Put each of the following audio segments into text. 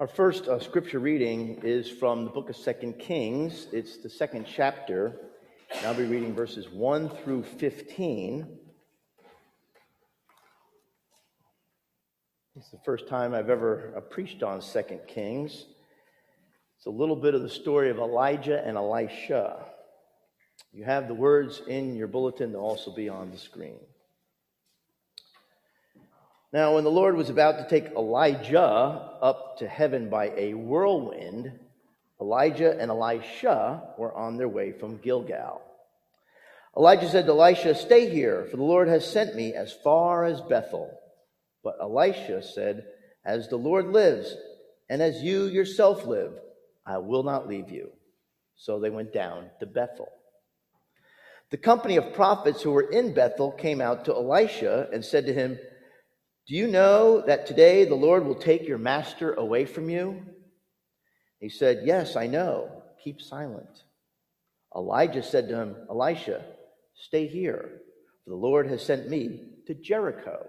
Our first uh, scripture reading is from the book of Second Kings. It's the second chapter. And I'll be reading verses 1 through 15. It's the first time I've ever uh, preached on Second Kings. It's a little bit of the story of Elijah and Elisha. You have the words in your bulletin, they'll also be on the screen. Now, when the Lord was about to take Elijah up to heaven by a whirlwind, Elijah and Elisha were on their way from Gilgal. Elijah said to Elisha, Stay here, for the Lord has sent me as far as Bethel. But Elisha said, As the Lord lives, and as you yourself live, I will not leave you. So they went down to Bethel. The company of prophets who were in Bethel came out to Elisha and said to him, do you know that today the Lord will take your master away from you? He said, Yes, I know. Keep silent. Elijah said to him, Elisha, stay here, for the Lord has sent me to Jericho.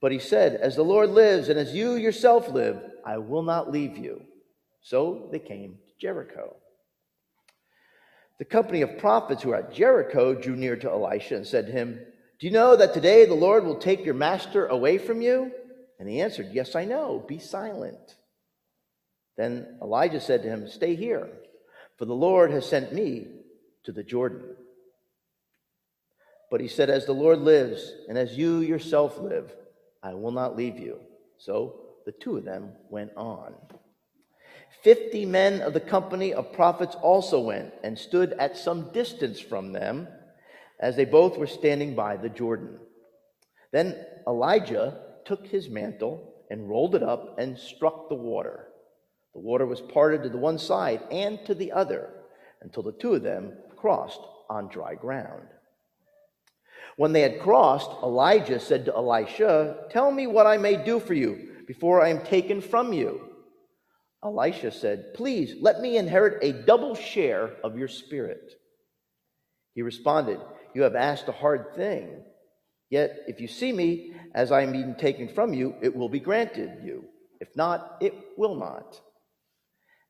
But he said, As the Lord lives and as you yourself live, I will not leave you. So they came to Jericho. The company of prophets who were at Jericho drew near to Elisha and said to him, do you know that today the Lord will take your master away from you? And he answered, Yes, I know. Be silent. Then Elijah said to him, Stay here, for the Lord has sent me to the Jordan. But he said, As the Lord lives, and as you yourself live, I will not leave you. So the two of them went on. Fifty men of the company of prophets also went and stood at some distance from them as they both were standing by the Jordan. Then Elijah took his mantle and rolled it up and struck the water. The water was parted to the one side and to the other until the two of them crossed on dry ground. When they had crossed, Elijah said to Elisha, Tell me what I may do for you before I am taken from you. Elisha said, Please let me inherit a double share of your spirit. He responded, you have asked a hard thing. Yet, if you see me as I am being taken from you, it will be granted you. If not, it will not.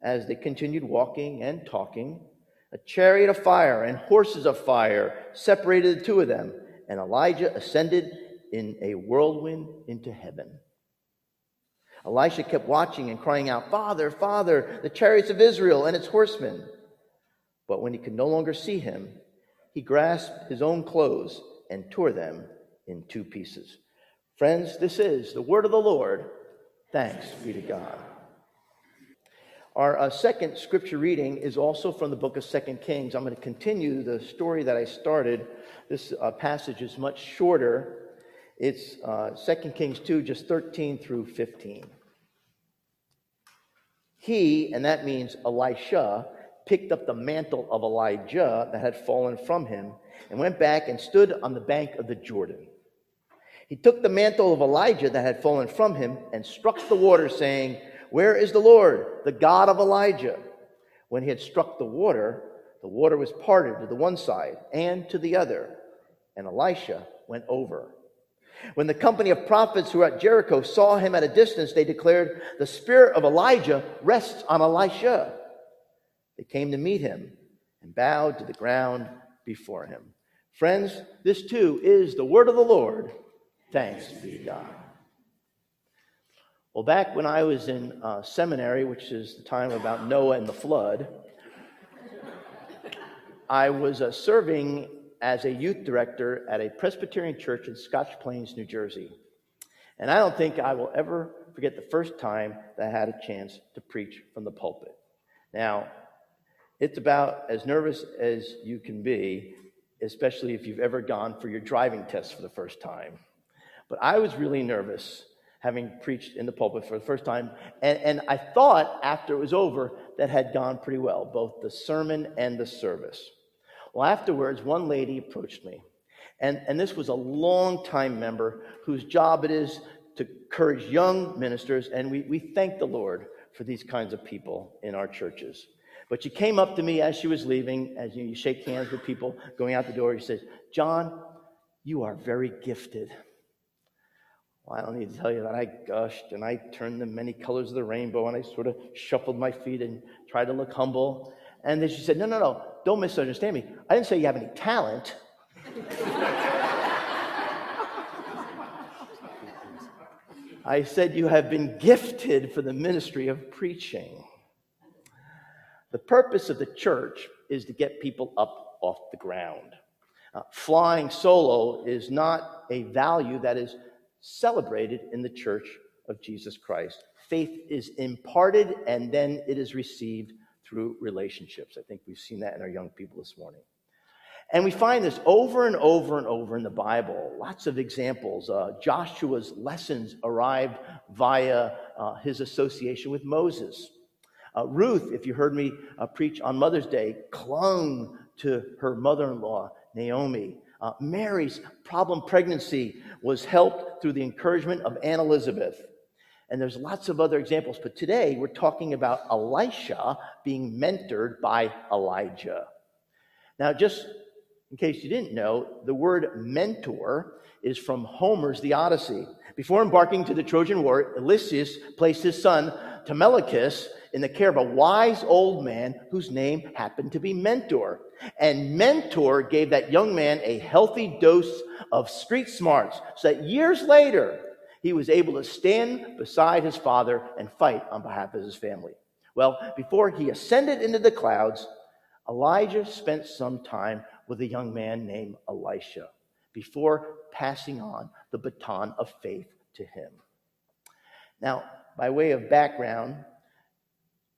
As they continued walking and talking, a chariot of fire and horses of fire separated the two of them, and Elijah ascended in a whirlwind into heaven. Elisha kept watching and crying out, Father, Father, the chariots of Israel and its horsemen. But when he could no longer see him, he grasped his own clothes and tore them in two pieces. Friends, this is the word of the Lord. Thanks be to God. Our uh, second scripture reading is also from the book of Second Kings. I'm going to continue the story that I started. This uh, passage is much shorter. It's uh, 2 Kings 2, just 13 through 15. He, and that means Elisha, picked up the mantle of Elijah that had fallen from him and went back and stood on the bank of the Jordan. He took the mantle of Elijah that had fallen from him and struck the water, saying, Where is the Lord, the God of Elijah? When he had struck the water, the water was parted to the one side and to the other, and Elisha went over. When the company of prophets who were at Jericho saw him at a distance, they declared, The spirit of Elijah rests on Elisha. They came to meet him and bowed to the ground before him. Friends, this too is the word of the Lord. Thanks be to God. Well, back when I was in uh, seminary, which is the time about Noah and the flood, I was uh, serving as a youth director at a Presbyterian church in Scotch Plains, New Jersey. And I don't think I will ever forget the first time that I had a chance to preach from the pulpit. Now, it's about as nervous as you can be, especially if you've ever gone for your driving test for the first time. But I was really nervous having preached in the pulpit for the first time. And, and I thought after it was over that had gone pretty well, both the sermon and the service. Well, afterwards, one lady approached me. And, and this was a long-time member whose job it is to encourage young ministers. And we, we thank the Lord for these kinds of people in our churches. But she came up to me as she was leaving, as you, you shake hands with people going out the door. She says, John, you are very gifted. Well, I don't need to tell you that I gushed and I turned the many colors of the rainbow and I sort of shuffled my feet and tried to look humble. And then she said, No, no, no, don't misunderstand me. I didn't say you have any talent. I said you have been gifted for the ministry of preaching. The purpose of the church is to get people up off the ground. Uh, flying solo is not a value that is celebrated in the church of Jesus Christ. Faith is imparted and then it is received through relationships. I think we've seen that in our young people this morning. And we find this over and over and over in the Bible. Lots of examples. Uh, Joshua's lessons arrived via uh, his association with Moses. Uh, Ruth, if you heard me uh, preach on Mother's Day, clung to her mother in law, Naomi. Uh, Mary's problem pregnancy was helped through the encouragement of Aunt Elizabeth. And there's lots of other examples, but today we're talking about Elisha being mentored by Elijah. Now, just in case you didn't know, the word mentor is from Homer's The Odyssey. Before embarking to the Trojan War, Odysseus placed his son Telemachus in the care of a wise old man whose name happened to be Mentor. And Mentor gave that young man a healthy dose of street smarts so that years later he was able to stand beside his father and fight on behalf of his family. Well, before he ascended into the clouds, Elijah spent some time with a young man named Elisha before passing on the baton of faith to him. Now, by way of background,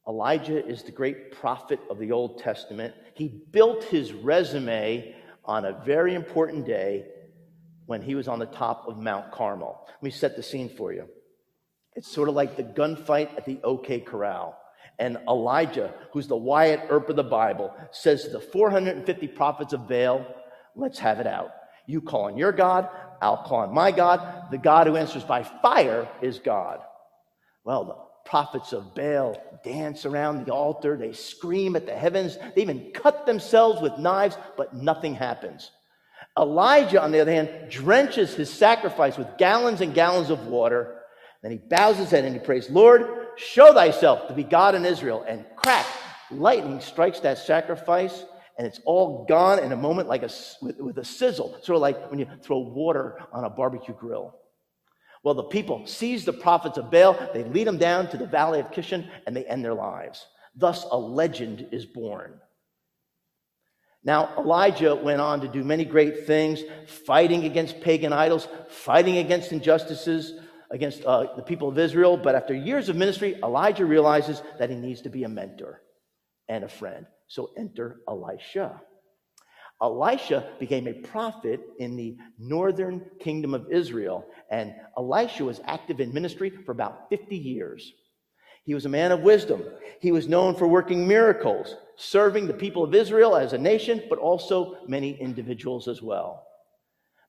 Elijah is the great prophet of the Old Testament. He built his resume on a very important day when he was on the top of Mount Carmel. Let me set the scene for you. It's sort of like the gunfight at the OK Corral. And Elijah, who's the Wyatt Earp of the Bible, says to the 450 prophets of Baal, let's have it out. You call on your God, I'll call on my God. The God who answers by fire is God. Well, prophets of Baal dance around the altar. They scream at the heavens. They even cut themselves with knives, but nothing happens. Elijah, on the other hand, drenches his sacrifice with gallons and gallons of water. Then he bows his head and he prays, Lord, show thyself to be God in Israel. And crack, lightning strikes that sacrifice, and it's all gone in a moment like a, with, with a sizzle, sort of like when you throw water on a barbecue grill. Well, the people seize the prophets of Baal, they lead them down to the valley of Kishon, and they end their lives. Thus, a legend is born. Now, Elijah went on to do many great things, fighting against pagan idols, fighting against injustices against uh, the people of Israel. But after years of ministry, Elijah realizes that he needs to be a mentor and a friend. So enter Elisha. Elisha became a prophet in the northern kingdom of Israel, and Elisha was active in ministry for about 50 years. He was a man of wisdom. He was known for working miracles, serving the people of Israel as a nation, but also many individuals as well.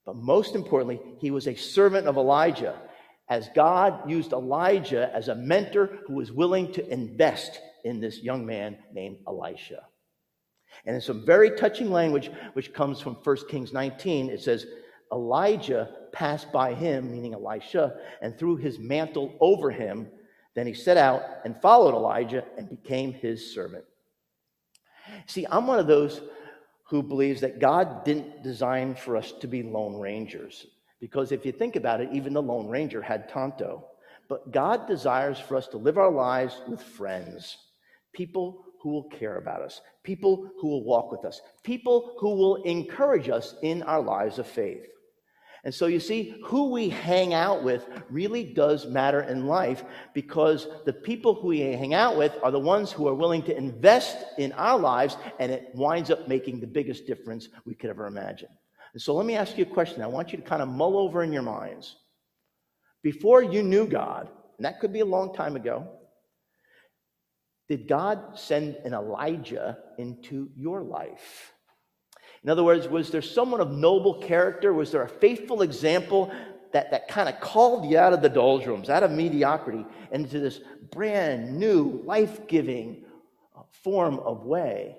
But most importantly, he was a servant of Elijah, as God used Elijah as a mentor who was willing to invest in this young man named Elisha. And in some very touching language, which comes from 1 Kings 19, it says, Elijah passed by him, meaning Elisha, and threw his mantle over him. Then he set out and followed Elijah and became his servant. See, I'm one of those who believes that God didn't design for us to be lone rangers. Because if you think about it, even the Lone Ranger had Tonto. But God desires for us to live our lives with friends, people who will care about us, people who will walk with us, people who will encourage us in our lives of faith. And so you see, who we hang out with really does matter in life because the people who we hang out with are the ones who are willing to invest in our lives, and it winds up making the biggest difference we could ever imagine. And so let me ask you a question. I want you to kind of mull over in your minds. Before you knew God, and that could be a long time ago, did God send an Elijah into your life? In other words, was there someone of noble character? Was there a faithful example that, that kind of called you out of the doldrums, out of mediocrity, into this brand new, life giving uh, form of way?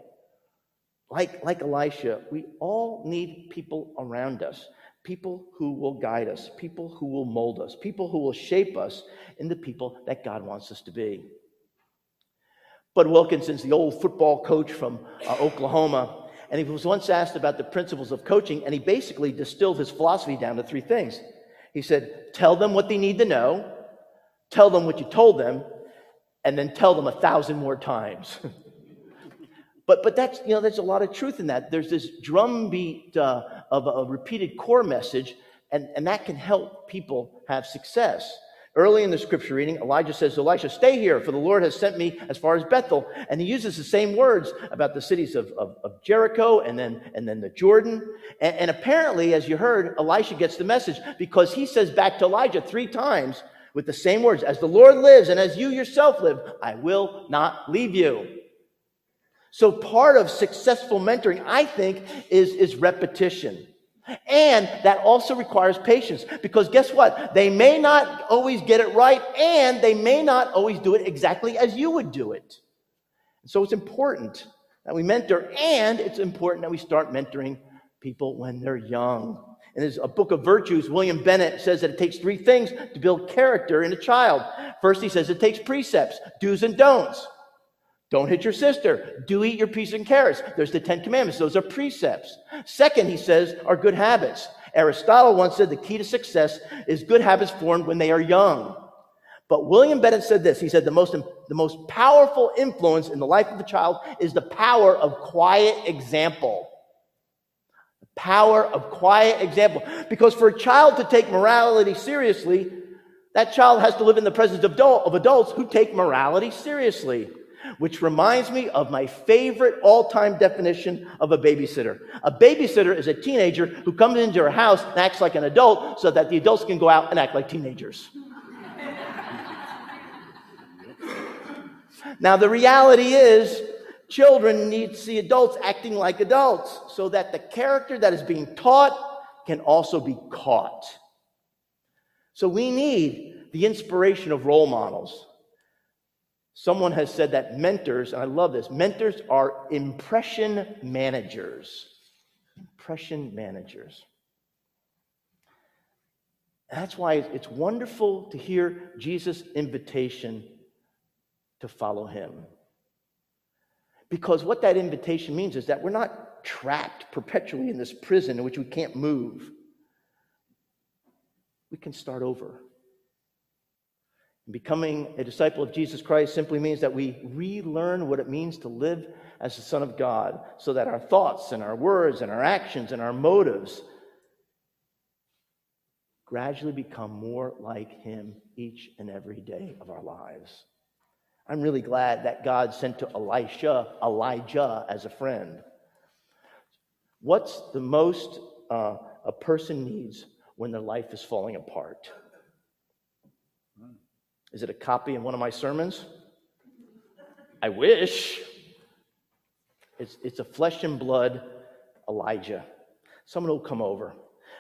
Like, like Elisha, we all need people around us, people who will guide us, people who will mold us, people who will shape us into people that God wants us to be. Bud Wilkinson's the old football coach from uh, Oklahoma, and he was once asked about the principles of coaching, and he basically distilled his philosophy down to three things. He said, Tell them what they need to know, tell them what you told them, and then tell them a thousand more times. but, but that's, you know, there's a lot of truth in that. There's this drumbeat uh, of a, repeated core message, and, and that can help people have success. Early in the scripture reading, Elijah says to Elisha, Stay here, for the Lord has sent me as far as Bethel. And he uses the same words about the cities of, of, of Jericho and then, and then the Jordan. And, and apparently, as you heard, Elisha gets the message because he says back to Elijah three times with the same words As the Lord lives and as you yourself live, I will not leave you. So, part of successful mentoring, I think, is, is repetition. And that also requires patience because guess what? They may not always get it right and they may not always do it exactly as you would do it. So it's important that we mentor and it's important that we start mentoring people when they're young. In his a book of virtues, William Bennett says that it takes three things to build character in a child. First, he says it takes precepts, do's and don'ts. Don't hit your sister. Do eat your peas and carrots. There's the Ten Commandments. Those are precepts. Second, he says, are good habits. Aristotle once said the key to success is good habits formed when they are young. But William Bennett said this. He said the most, the most powerful influence in the life of a child is the power of quiet example. The power of quiet example. Because for a child to take morality seriously, that child has to live in the presence of, adult, of adults who take morality seriously which reminds me of my favorite all time definition of a babysitter. A babysitter is a teenager who comes into your house and acts like an adult so that the adults can go out and act like teenagers. now, the reality is, children need to see adults acting like adults so that the character that is being taught can also be caught. So we need the inspiration of role models. Someone has said that mentors, and I love this, mentors are impression managers. Impression managers. That's why it's wonderful to hear Jesus' invitation to follow him. Because what that invitation means is that we're not trapped perpetually in this prison in which we can't move. We can start over. Becoming a disciple of Jesus Christ simply means that we relearn what it means to live as the son of God so that our thoughts and our words and our actions and our motives gradually become more like Him each and every day of our lives. I'm really glad that God sent to Elisha Elijah as a friend. What's the most uh, a person needs when their life is falling apart? Is it a copy in one of my sermons? I wish. It's, it's a flesh and blood Elijah. Someone who'll come over.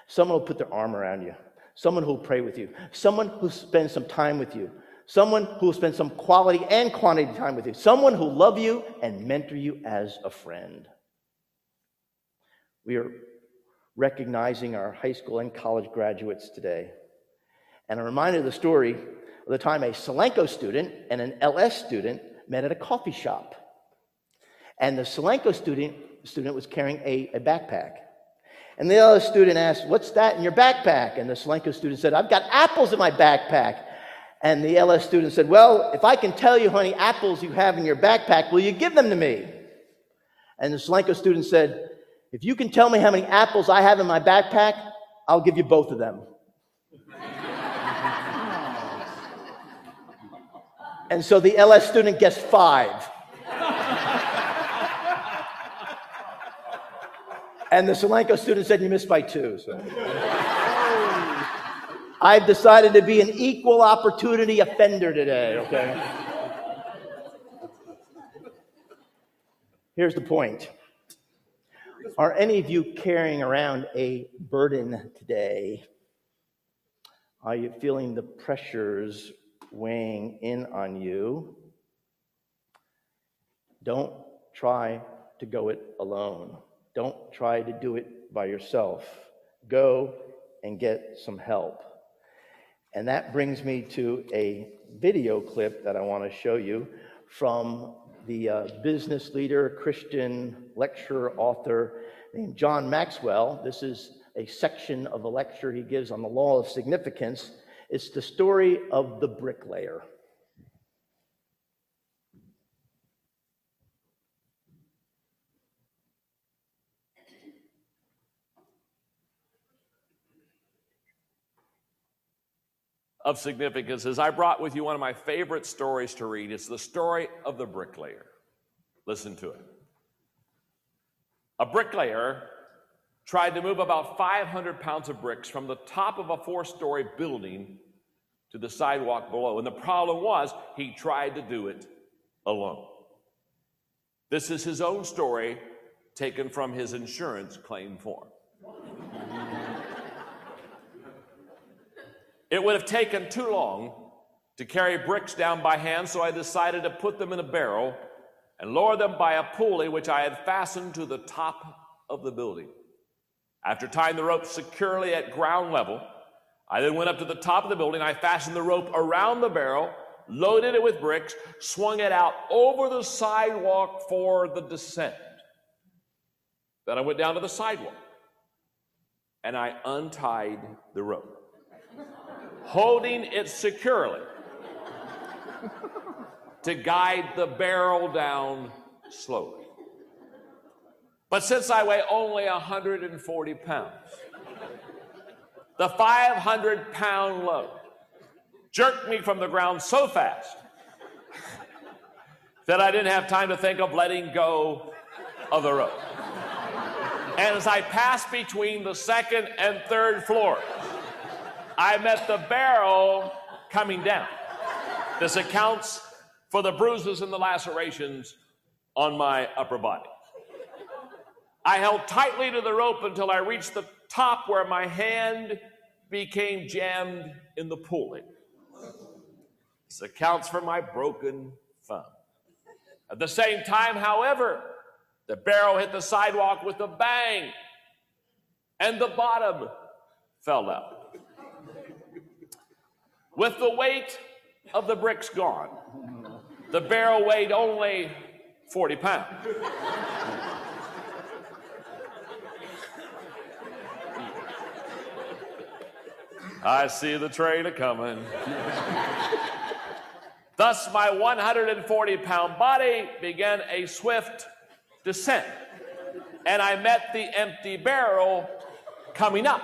Someone who'll put their arm around you. Someone who'll pray with you. Someone who'll spend some time with you. Someone who'll spend some quality and quantity time with you. Someone who'll love you and mentor you as a friend. We are recognizing our high school and college graduates today. And I'm reminded of the story the time a Solanco student and an LS student met at a coffee shop. And the Solanco student, student was carrying a, a backpack. And the LS student asked, What's that in your backpack? And the Solanco student said, I've got apples in my backpack. And the LS student said, Well, if I can tell you how many apples you have in your backpack, will you give them to me? And the Solanco student said, If you can tell me how many apples I have in my backpack, I'll give you both of them. And so the LS student gets five. and the Solanco student said, You missed by two. So. I've decided to be an equal opportunity offender today, okay? Here's the point Are any of you carrying around a burden today? Are you feeling the pressures weighing in on you, don't try to go it alone. Don't try to do it by yourself. Go and get some help. And that brings me to a video clip that I want to show you from the uh, business leader, Christian lecturer, author named John Maxwell. This is a section of a lecture he gives on the law of significance. It's the story of the bricklayer. of significance is I brought with you one of my favorite stories to read. It's the story of the bricklayer. Listen to it. A bricklayer tried to move about 500 pounds of bricks from the top of a four story building to the sidewalk below. And the problem was, he tried to do it alone. This is his own story taken from his insurance claim form. It would have taken too long to carry bricks down by hand, so I decided to put them in a barrel and lower them by a pulley which I had fastened to the top of the building. After tying the rope securely at ground level, I then went up to the top of the building. I fastened the rope around the barrel, loaded it with bricks, swung it out over the sidewalk for the descent. Then I went down to the sidewalk and I untied the rope holding it securely to guide the barrel down slowly. But since I weigh only 140 pounds, the 500 pound load jerked me from the ground so fast that I didn't have time to think of letting go of the rope. And as I passed between the second and third floors, I met the barrel coming down. This accounts for the bruises and the lacerations on my upper body. I held tightly to the rope until I reached the top where my hand became jammed in the pulley. This accounts for my broken thumb. At the same time, however, the barrel hit the sidewalk with a bang and the bottom fell out. With the weight of the bricks gone, the barrel weighed only 40 pounds. I see the train a coming. Thus, my 140 pound body began a swift descent, and I met the empty barrel coming up.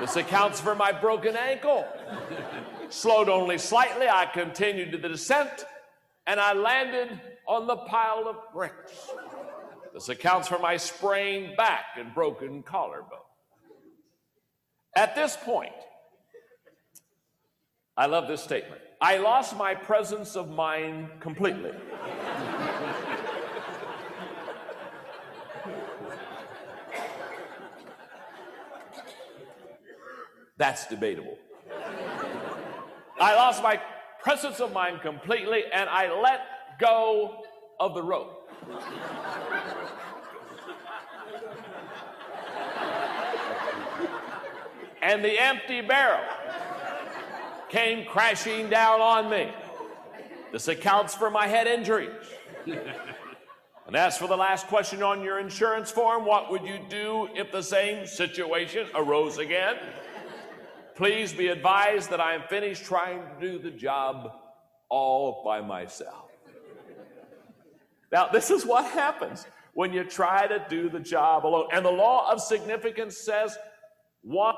This accounts for my broken ankle. Slowed only slightly, I continued the descent and I landed on the pile of bricks. This accounts for my sprained back and broken collarbone. At this point, I love this statement. I lost my presence of mind completely. That's debatable. I lost my presence of mind completely and I let go of the rope. And the empty barrel came crashing down on me. This accounts for my head injuries. and as for the last question on your insurance form, what would you do if the same situation arose again? Please be advised that I am finished trying to do the job all by myself. Now, this is what happens when you try to do the job alone. And the law of significance says one.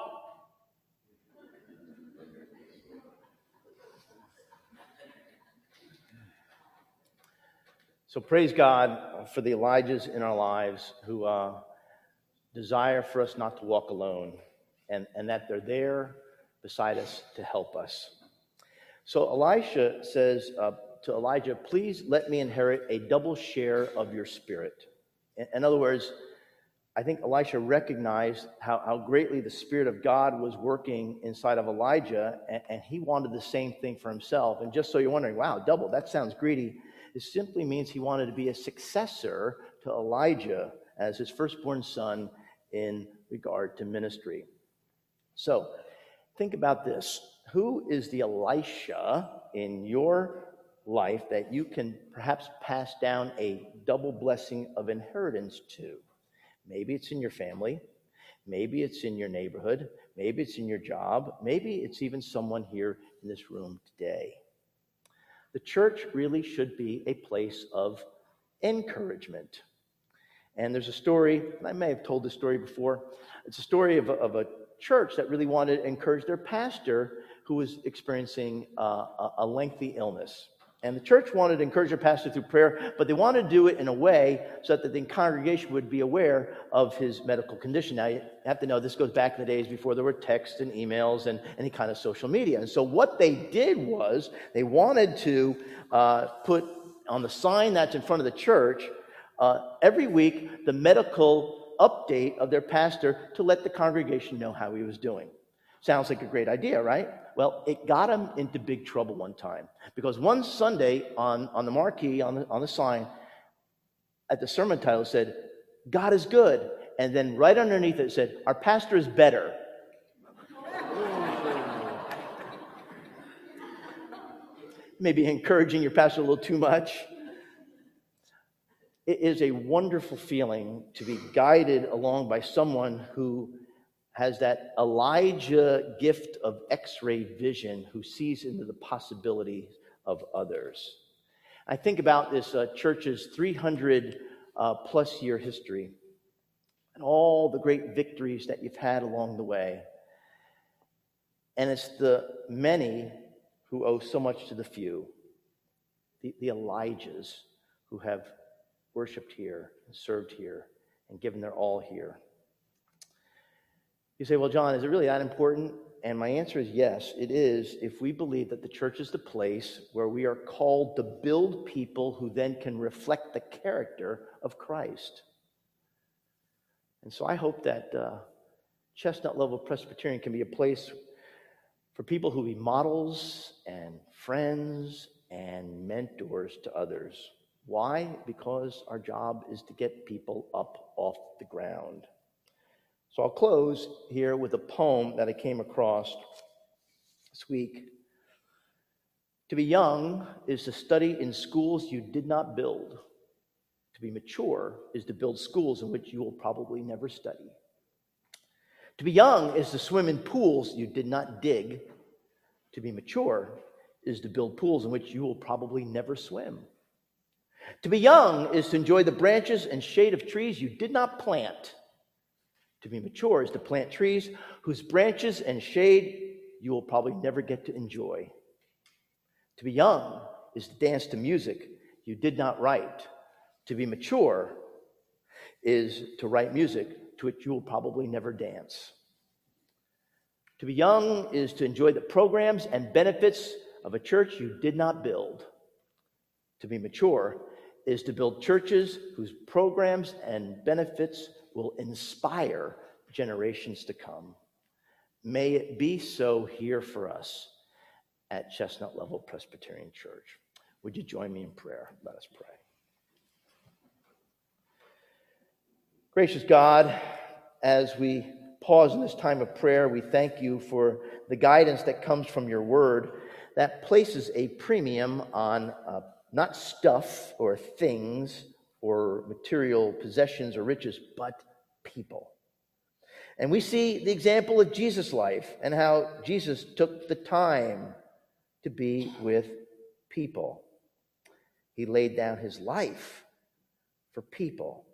So praise God for the Elijahs in our lives who uh, desire for us not to walk alone and, and that they're there beside us to help us. So Elisha says uh, to Elijah, Please let me inherit a double share of your spirit. In, in other words, I think Elisha recognized how, how greatly the Spirit of God was working inside of Elijah, and, and he wanted the same thing for himself. And just so you're wondering, wow, double, that sounds greedy. It simply means he wanted to be a successor to Elijah as his firstborn son in regard to ministry. So think about this. Who is the Elisha in your life that you can perhaps pass down a double blessing of inheritance to? Maybe it's in your family. Maybe it's in your neighborhood. Maybe it's in your job. Maybe it's even someone here in this room today. The church really should be a place of encouragement. And there's a story, I may have told this story before. It's a story of a, of a church that really wanted to encourage their pastor who was experiencing uh, a, a lengthy illness. And the church wanted to encourage their pastor through prayer, but they wanted to do it in a way so that the congregation would be aware of his medical condition. Now, you have to know this goes back in the days before there were texts and emails and any kind of social media. And so, what they did was they wanted to uh, put on the sign that's in front of the church uh, every week the medical update of their pastor to let the congregation know how he was doing. Sounds like a great idea, right? Well, it got him into big trouble one time because one Sunday on, on the marquee, on the, on the sign, at the sermon title said, God is good. And then right underneath it said, Our pastor is better. Maybe encouraging your pastor a little too much. It is a wonderful feeling to be guided along by someone who has that Elijah gift of x ray vision who sees into the possibilities of others. I think about this uh, church's 300 uh, plus year history and all the great victories that you've had along the way. And it's the many who owe so much to the few, the, the Elijahs who have worshiped here and served here and given their all here. You say, well, John, is it really that important? And my answer is yes, it is if we believe that the church is the place where we are called to build people who then can reflect the character of Christ. And so I hope that uh, Chestnut Level Presbyterian can be a place for people who be models and friends and mentors to others. Why? Because our job is to get people up off the ground. So I'll close here with a poem that I came across this week. To be young is to study in schools you did not build. To be mature is to build schools in which you will probably never study. To be young is to swim in pools you did not dig. To be mature is to build pools in which you will probably never swim. To be young is to enjoy the branches and shade of trees you did not plant. To be mature is to plant trees whose branches and shade you will probably never get to enjoy. To be young is to dance to music you did not write. To be mature is to write music to which you will probably never dance. To be young is to enjoy the programs and benefits of a church you did not build. To be mature is to build churches whose programs and benefits will inspire generations to come. May it be so here for us at Chestnut Level Presbyterian Church. Would you join me in prayer? Let us pray. Gracious God, as we pause in this time of prayer, we thank you for the guidance that comes from your word that places a premium on uh, not stuff or things or material possessions or riches, but people. And we see the example of Jesus' life and how Jesus took the time to be with people. He laid down his life for people.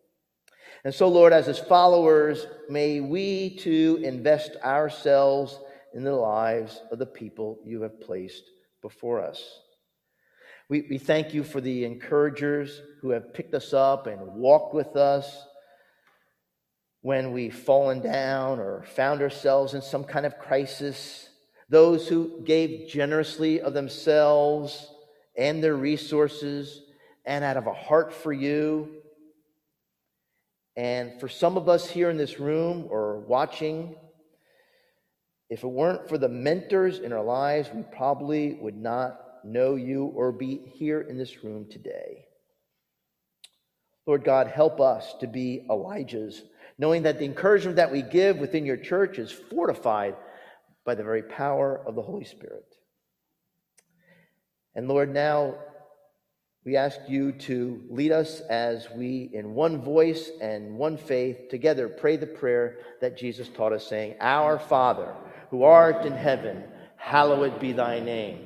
And so, Lord, as his followers, may we too invest ourselves in the lives of the people you have placed before us. We, we thank you for the encouragers who have picked us up and walked with us when we've fallen down or found ourselves in some kind of crisis. Those who gave generously of themselves and their resources and out of a heart for you. And for some of us here in this room or watching, if it weren't for the mentors in our lives, we probably would not know you or be here in this room today. Lord God, help us to be Elijah's, knowing that the encouragement that we give within your church is fortified by the very power of the Holy Spirit. And Lord, now we ask you to lead us as we, in one voice and one faith, together pray the prayer that Jesus taught us, saying, Our Father, who art in heaven, hallowed be thy name.